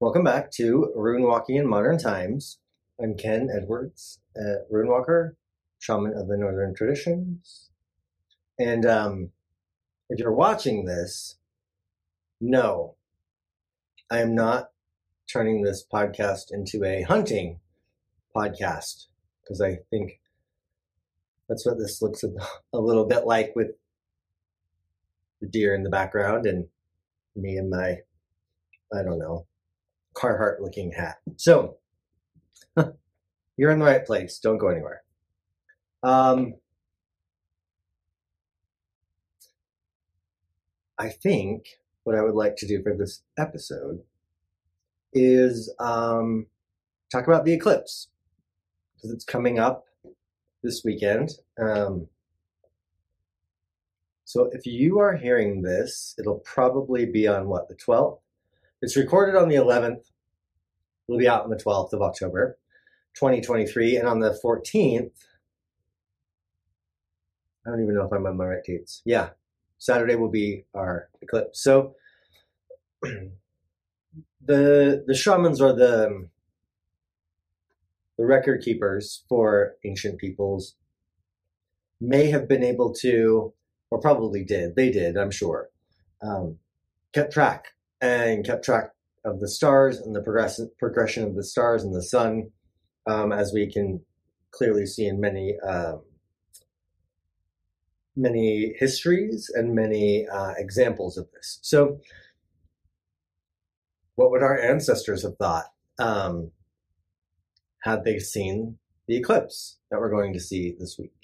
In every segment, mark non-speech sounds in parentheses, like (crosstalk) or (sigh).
Welcome back to Rune Walking in Modern Times. I'm Kenn Edwards, Rune Walker, shaman of the Northern Traditions. And um, if you're watching this, no, I am not turning this podcast into a hunting podcast because I think that's what this looks (laughs) a little bit like with the deer in the background and me and my, I don't know, Carhartt looking hat. So you're in the right place. Don't go anywhere. Um, I think what I would like to do for this episode is um, talk about the eclipse because it's coming up this weekend. Um, so if you are hearing this, it'll probably be on what, the 12th? It's recorded on the 11th. It'll be out on the 12th of October, 2023. And on the 14th, I don't even know if I'm on my right dates. Yeah, Saturday will be our eclipse. So (clears throat) the the shamans are the the record keepers for ancient peoples may have been able to or probably did, they did, I'm sure, um, kept track and kept track of the stars and the progress- progression of the stars and the sun, um, as we can clearly see in many um, many histories and many uh, examples of this. So, what would our ancestors have thought um, had they seen the eclipse that we're going to see this week?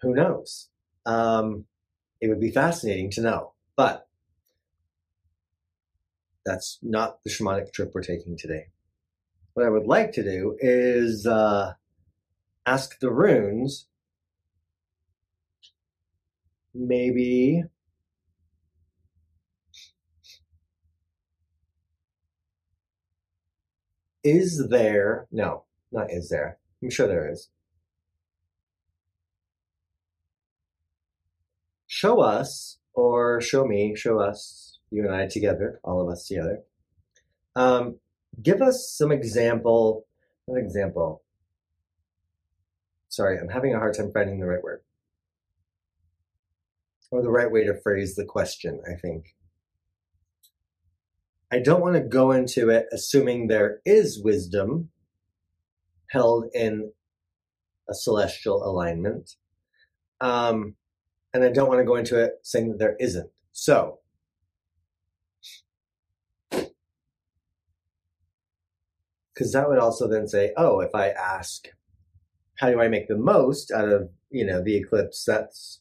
who knows? Um, it would be fascinating to know, but that's not the shamanic trip we're taking today. What I would like to do is uh, ask the runes maybe is there no not is there i'm sure there is show us or show me, show us, you and I together, all of us together. Um, give us some example, an example. Sorry, I'm having a hard time finding the right word. Or the right way to phrase the question, I think. I don't want to go into it assuming there is wisdom held in a celestial alignment. Um, and I don't want to go into it saying that there isn't. So, because that would also then say, oh, if I ask, how do I make the most out of you know the eclipse? That's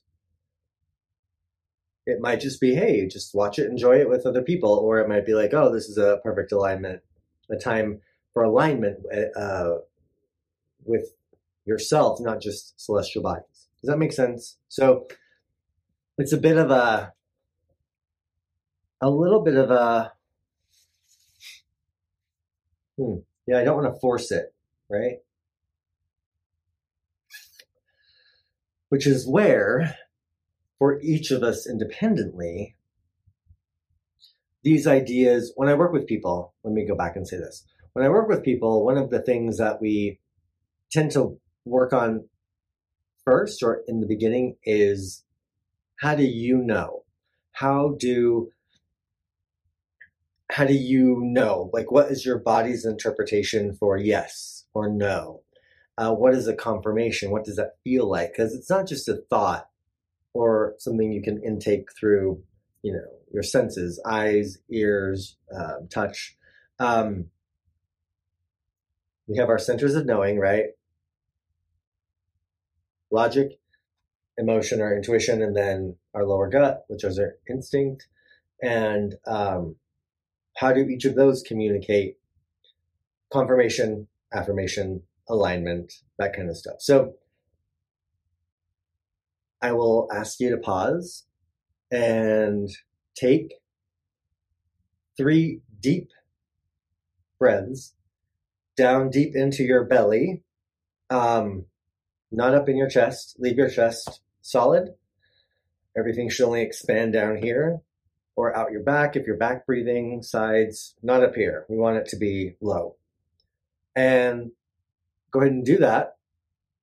it might just be, hey, just watch it, enjoy it with other people, or it might be like, oh, this is a perfect alignment, a time for alignment uh, with yourself, not just celestial bodies. Does that make sense? So it's a bit of a a little bit of a hmm, yeah i don't want to force it right which is where for each of us independently these ideas when i work with people let me go back and say this when i work with people one of the things that we tend to work on first or in the beginning is how do you know? How do how do you know? Like, what is your body's interpretation for yes or no? Uh, what is a confirmation? What does that feel like? Because it's not just a thought or something you can intake through, you know, your senses, eyes, ears, uh, touch. Um, we have our centers of knowing, right? Logic, emotion or intuition, and then our lower gut, which is our instinct. And um, how do each of those communicate confirmation, affirmation, alignment, that kind of stuff? So I will ask you to pause and take three deep breaths down deep into your belly, um, not up in your chest. Leave your chest solid. Everything should only expand down here. Or out your back if you're back breathing, sides, not up here. We want it to be low. And go ahead and do that.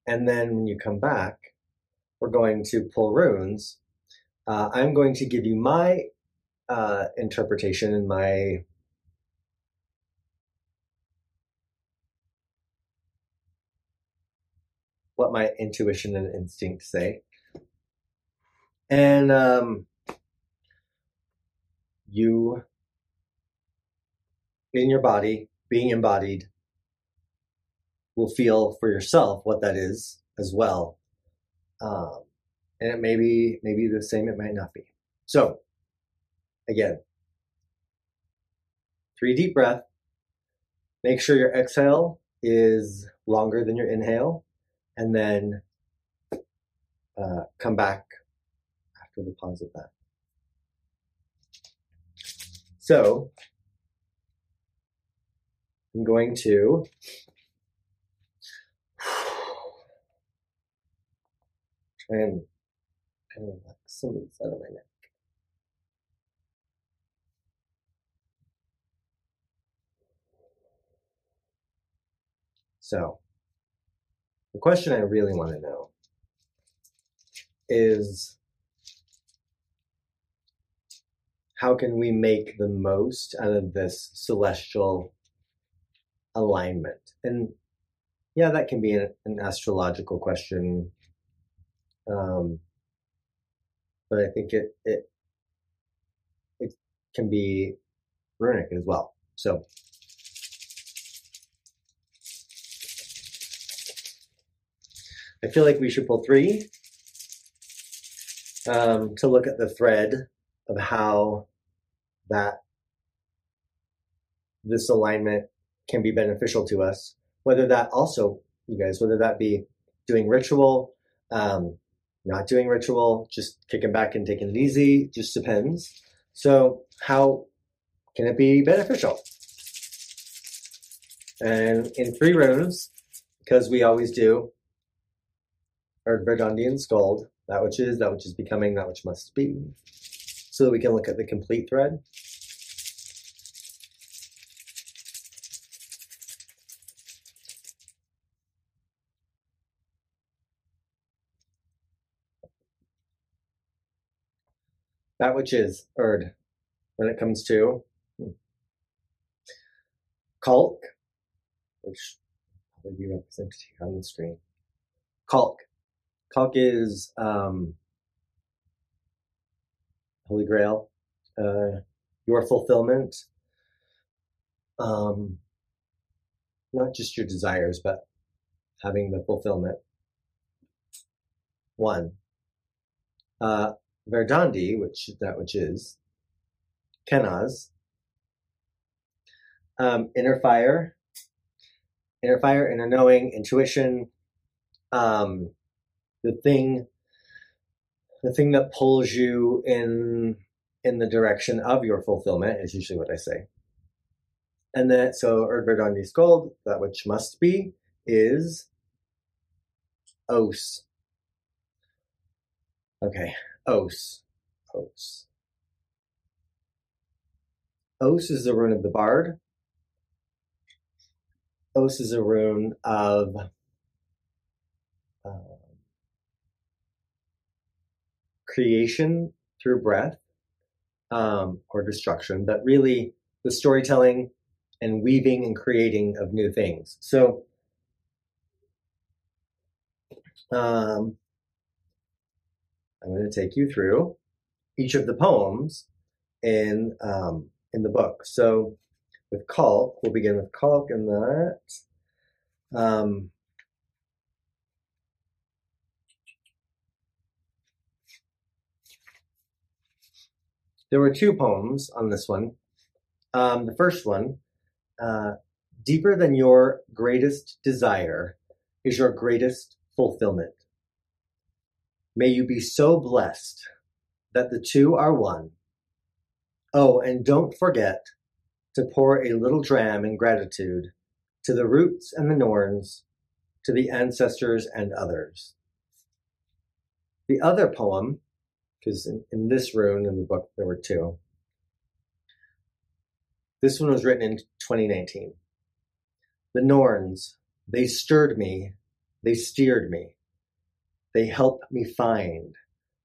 And then when you come back, we're going to pull runes. Uh, I'm going to give you my uh, interpretation and my what my intuition and instinct say. And um, you, in your body, being embodied, will feel for yourself what that is as well. Um, and it may be maybe the same, it might not be. So, again, three deep breath. Make sure your exhale is longer than your inhale, and then uh, come back after the pause of that. So, I'm going to try and kind of let some of out of my neck. So, the question I really want to know is how can we make the most out of this celestial alignment? And yeah, that can be an, an astrological question. Um, but I think it, it, it can be runic as well. So I feel like we should pull three um, to look at the thread of how that this alignment can be beneficial to us. Whether that also, you guys, whether that be doing ritual, um, not doing ritual, just kicking back and taking it easy, just depends. So, how can it be beneficial? And in three runes, because we always do, or Verdandi Skuld, that which is, that which is becoming, that which must be, so that we can look at the complete thread. That which is Urd when it comes to hmm, Kalk, which will be represented here on the screen. Kalk Kalk is um, Holy Grail, uh, your fulfillment, um, not just your desires, but having the fulfillment. One, uh, Verdandi, which that which is Kenaz, um, inner fire, inner fire, inner knowing, intuition, um, the thing the thing that pulls you in in the direction of your fulfillment is usually what I say. And then so Urd Verdandi Skuld, that which must be, is Os. Okay, Os. Os. Os is the rune of the bard. Os is a rune of uh, creation through breath um, or destruction, but really the storytelling and weaving and creating of new things. So, um, I'm going to take you through each of the poems in um, in the book. So, with Kalk, we'll begin with Kalk and that. Um, There were two poems on this one. Um, the first one, uh, deeper than your greatest desire is your greatest fulfillment. May you be so blessed that the two are one. Oh, and don't forget to pour a little dram in gratitude to the roots and the norns, to the ancestors and others. The other poem because in, in, this rune in the book there were two. This one was written in 2019. The Norns, they stirred me, they steered me, they helped me find,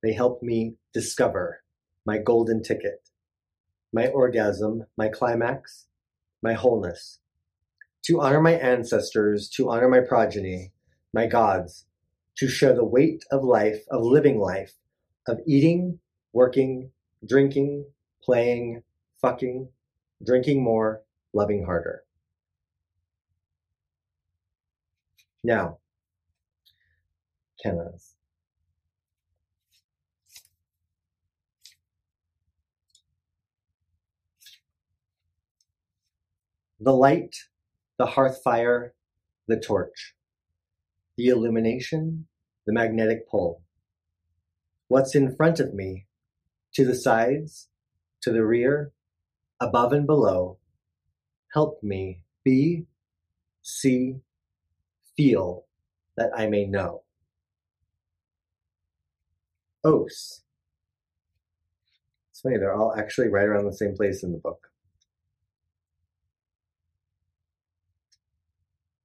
they helped me discover my golden ticket, my orgasm, my climax, my wholeness. To honor my ancestors, to honor my progeny, my gods, to share the weight of life, of living life, of eating, working, drinking, playing, fucking, drinking more, loving harder. Now, Kenaz. The light, the hearth fire, the torch, the illumination, the magnetic pole. What's in front of me, to the sides, to the rear, above and below, help me be, see, feel that I may know. Os. It's funny, they're all actually right around the same place in the book.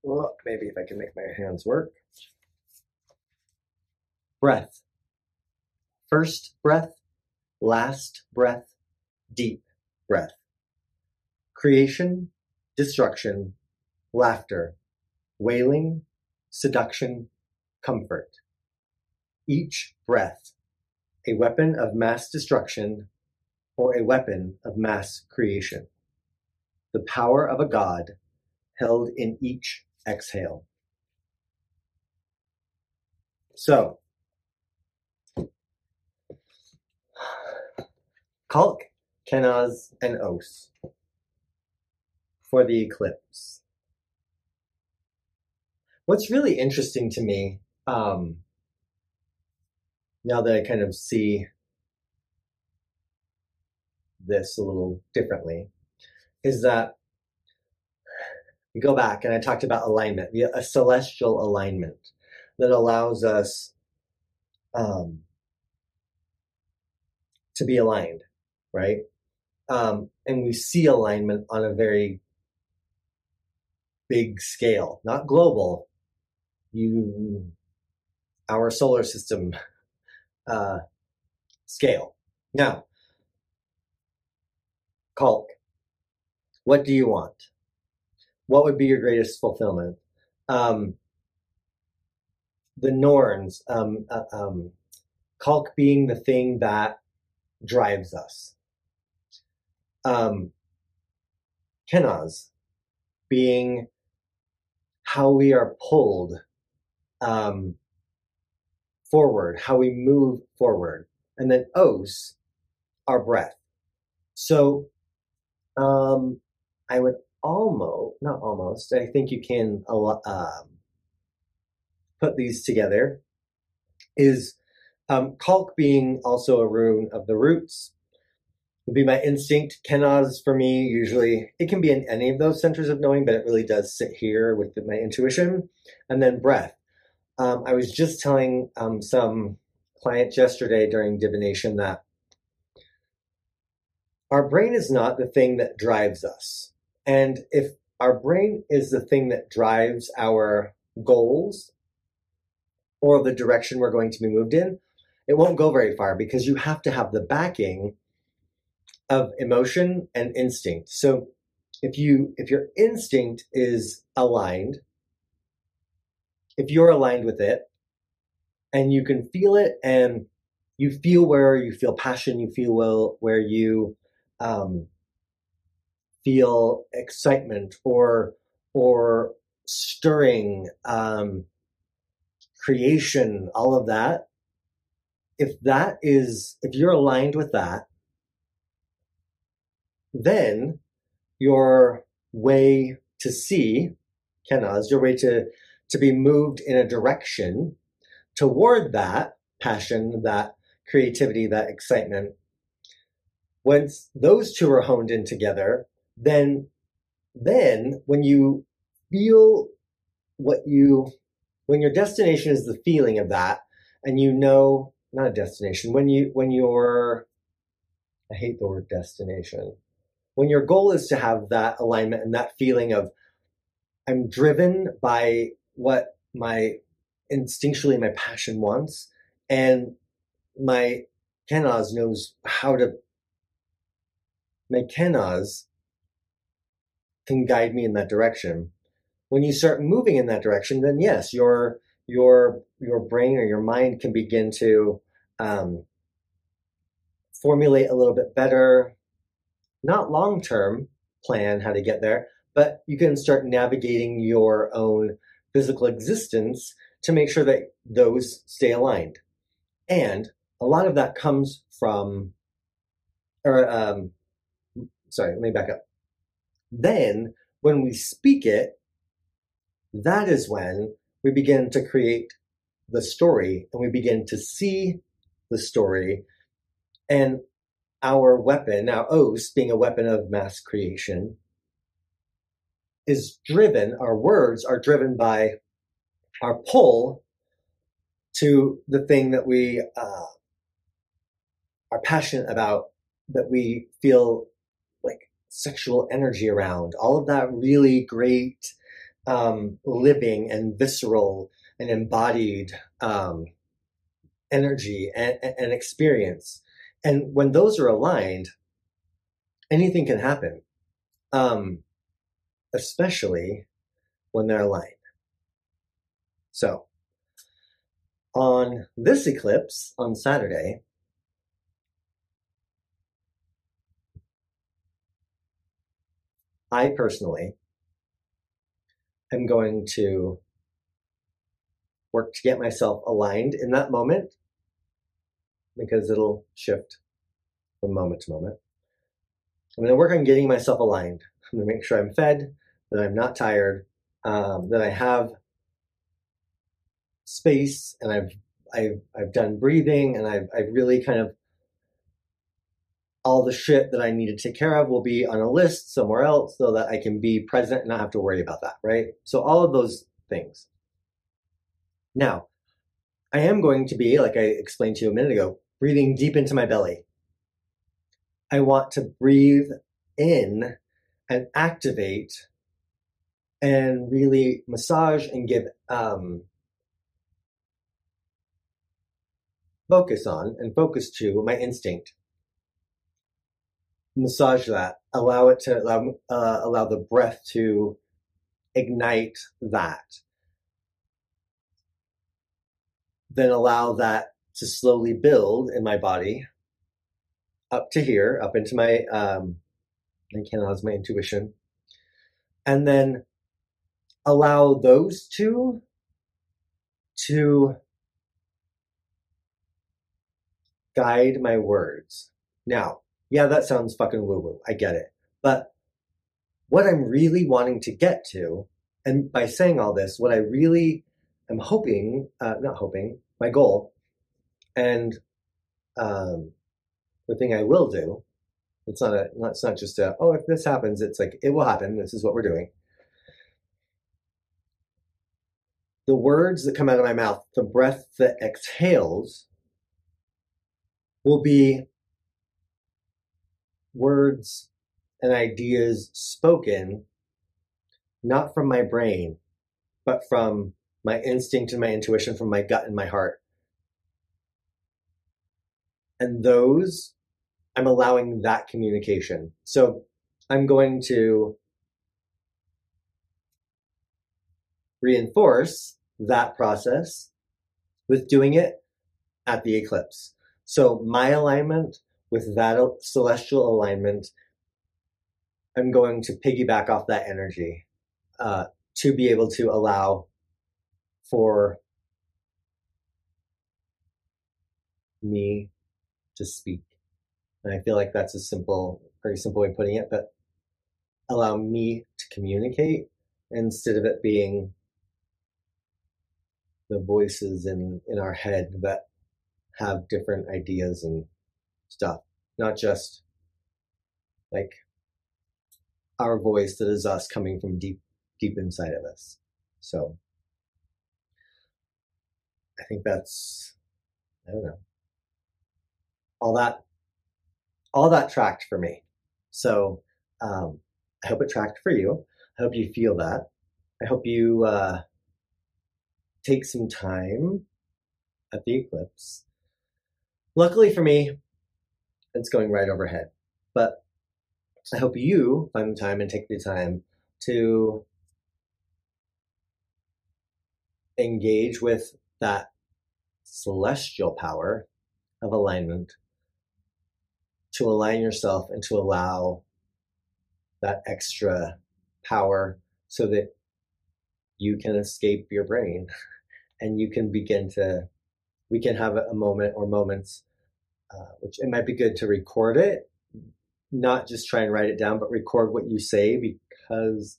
Well, maybe if I can make my hands work. Breath. First breath, last breath, deep breath. Creation, destruction, laughter, wailing, seduction, comfort. Each breath, a weapon of mass destruction or a weapon of mass creation. The power of a god held in each exhale. So, Kalk, Kenaz, and Os for the eclipse. What's really interesting to me, um, now that I kind of see this a little differently, is that we go back and I talked about alignment, a celestial alignment that allows us um, to be aligned, right? Um, and we see alignment on a very big scale, not global. You, our solar system (laughs) uh, scale. Now, Kalk, what do you want? what would be your greatest fulfillment? Um, the Norns, um, uh, um, Kalk being the thing that drives us. Um, being how we are pulled um, forward, how we move forward. And then Os, our breath. So um, I would almost, not almost, I think you can um, put these together, is um, Kalk being also a rune of the roots would be my instinct. Kenaz for me, usually, it can be in any of those centers of knowing, but it really does sit here with my intuition. And then breath. Um, I was just telling um, some clients yesterday during divination that our brain is not the thing that drives us. And if our brain is the thing that drives our goals or the direction we're going to be moved in, it won't go very far because you have to have the backing of emotion and instinct. So if you if your instinct is aligned, if you're aligned with it and you can feel it and you feel where you feel passion, you feel well where you um, feel excitement or or stirring um, creation all of that if that is if you're aligned with that then your way to see kenaz your way to to be moved in a direction toward that passion that creativity that excitement once those two are honed in together then then when you feel what you when your destination is the feeling of that and you know not a destination when you when you're i hate the word destination when your goal is to have that alignment and that feeling of I'm driven by what my instinctually my passion wants and my Kenaz knows how to my Kenaz can guide me in that direction. When you start moving in that direction, then yes, your your your brain or your mind can begin to um, formulate a little bit better, not long term plan how to get there, but you can start navigating your own physical existence to make sure that those stay aligned. And a lot of that comes from, or um, sorry, let me back up. Then when we speak it, that is when we begin to create the story and we begin to see the story and our weapon, our Os being a weapon of mass creation, is driven, our words are driven by our pull to the thing that we uh, are passionate about, that we feel like sexual energy around, all of that really great um, living and visceral and embodied um, energy and, and experience. And when those are aligned, anything can happen, um, especially when they're aligned. So, on this eclipse on Saturday, I personally am going to work to get myself aligned in that moment because it'll shift from moment to moment. I'm going to work on getting myself aligned. I'm going to make sure I'm fed, that I'm not tired, um, that I have space, and I've I've I've done breathing, and I've I've really kind of all the shit that I need to take care of will be on a list somewhere else so that I can be present and not have to worry about that, right? So all of those things. Now, I am going to be, like I explained to you a minute ago, breathing deep into my belly. I want to breathe in and activate and really massage and give um, focus on and focus to my instinct massage that, allow it to allow, uh, allow the breath to ignite that. Then allow that to slowly build in my body up to here, up into my, um, I can't my intuition. And then allow those two to guide my words. Now, yeah, that sounds fucking woo woo. I get it. But what I'm really wanting to get to, and by saying all this, what I really am hoping, uh, not hoping, my goal, and um, the thing I will do, it's not a, it's not just a, oh, if this happens, it's like, it will happen. This is what we're doing. The words that come out of my mouth, the breath that exhales, will be words and ideas spoken, not from my brain, but from my instinct and my intuition, from my gut and my heart. And those, I'm allowing that communication. So I'm going to reinforce that process with doing it at the eclipse. So my alignment with that celestial alignment, I'm going to piggyback off that energy uh, to be able to allow for me to speak. And I feel like that's a simple, very simple way of putting it, but allow me to communicate instead of it being the voices in, in our head that have different ideas and stuff, not just like our voice that is us coming from deep, deep inside of us. So I think that's, I don't know, all that, all that tracked for me. So Um, I hope it tracked for you. I hope you feel that. I hope you uh, take some time at the eclipse. Luckily for me, it's going right overhead. But I hope you find the time and take the time to engage with that celestial power of alignment to align yourself and to allow that extra power so that you can escape your brain (laughs) and you can begin to we can have a moment or moments uh, which it might be good to record it not just try and write it down but record what you say because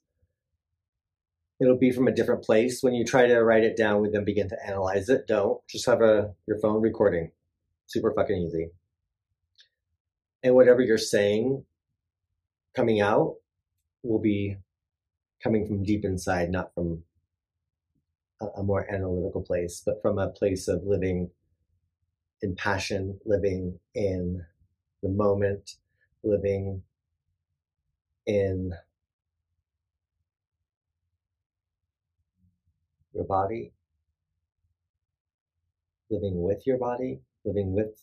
it'll be from a different place. When you try to write it down we then begin to analyze it. Don't. Just have a your phone recording. Super fucking easy and whatever you're saying coming out will be coming from deep inside, not from a, a more analytical place, but from a place of living in passion, living in the moment, living in your body, living with your body, living with,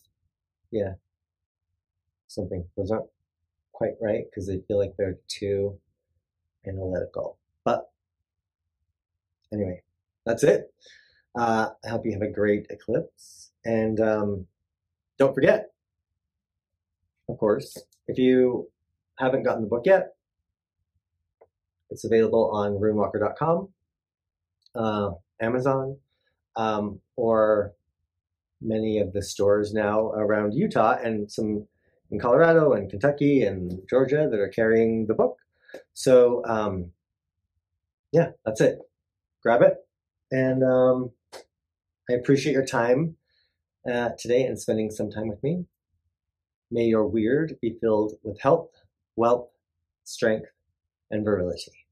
yeah, something. Those aren't quite right because they feel like they're too analytical. But anyway, that's it. Uh, I hope you have a great eclipse. And um, don't forget, of course, if you haven't gotten the book yet, it's available on runewalker.com, uh, Amazon, um, or many of the stores now around Utah and some in Colorado and Kentucky and Georgia that are carrying the book. So, um, yeah, that's it. Grab it. And um, I appreciate your time uh, today and spending some time with me. May your wyrd be filled with health, wealth, strength, and virility.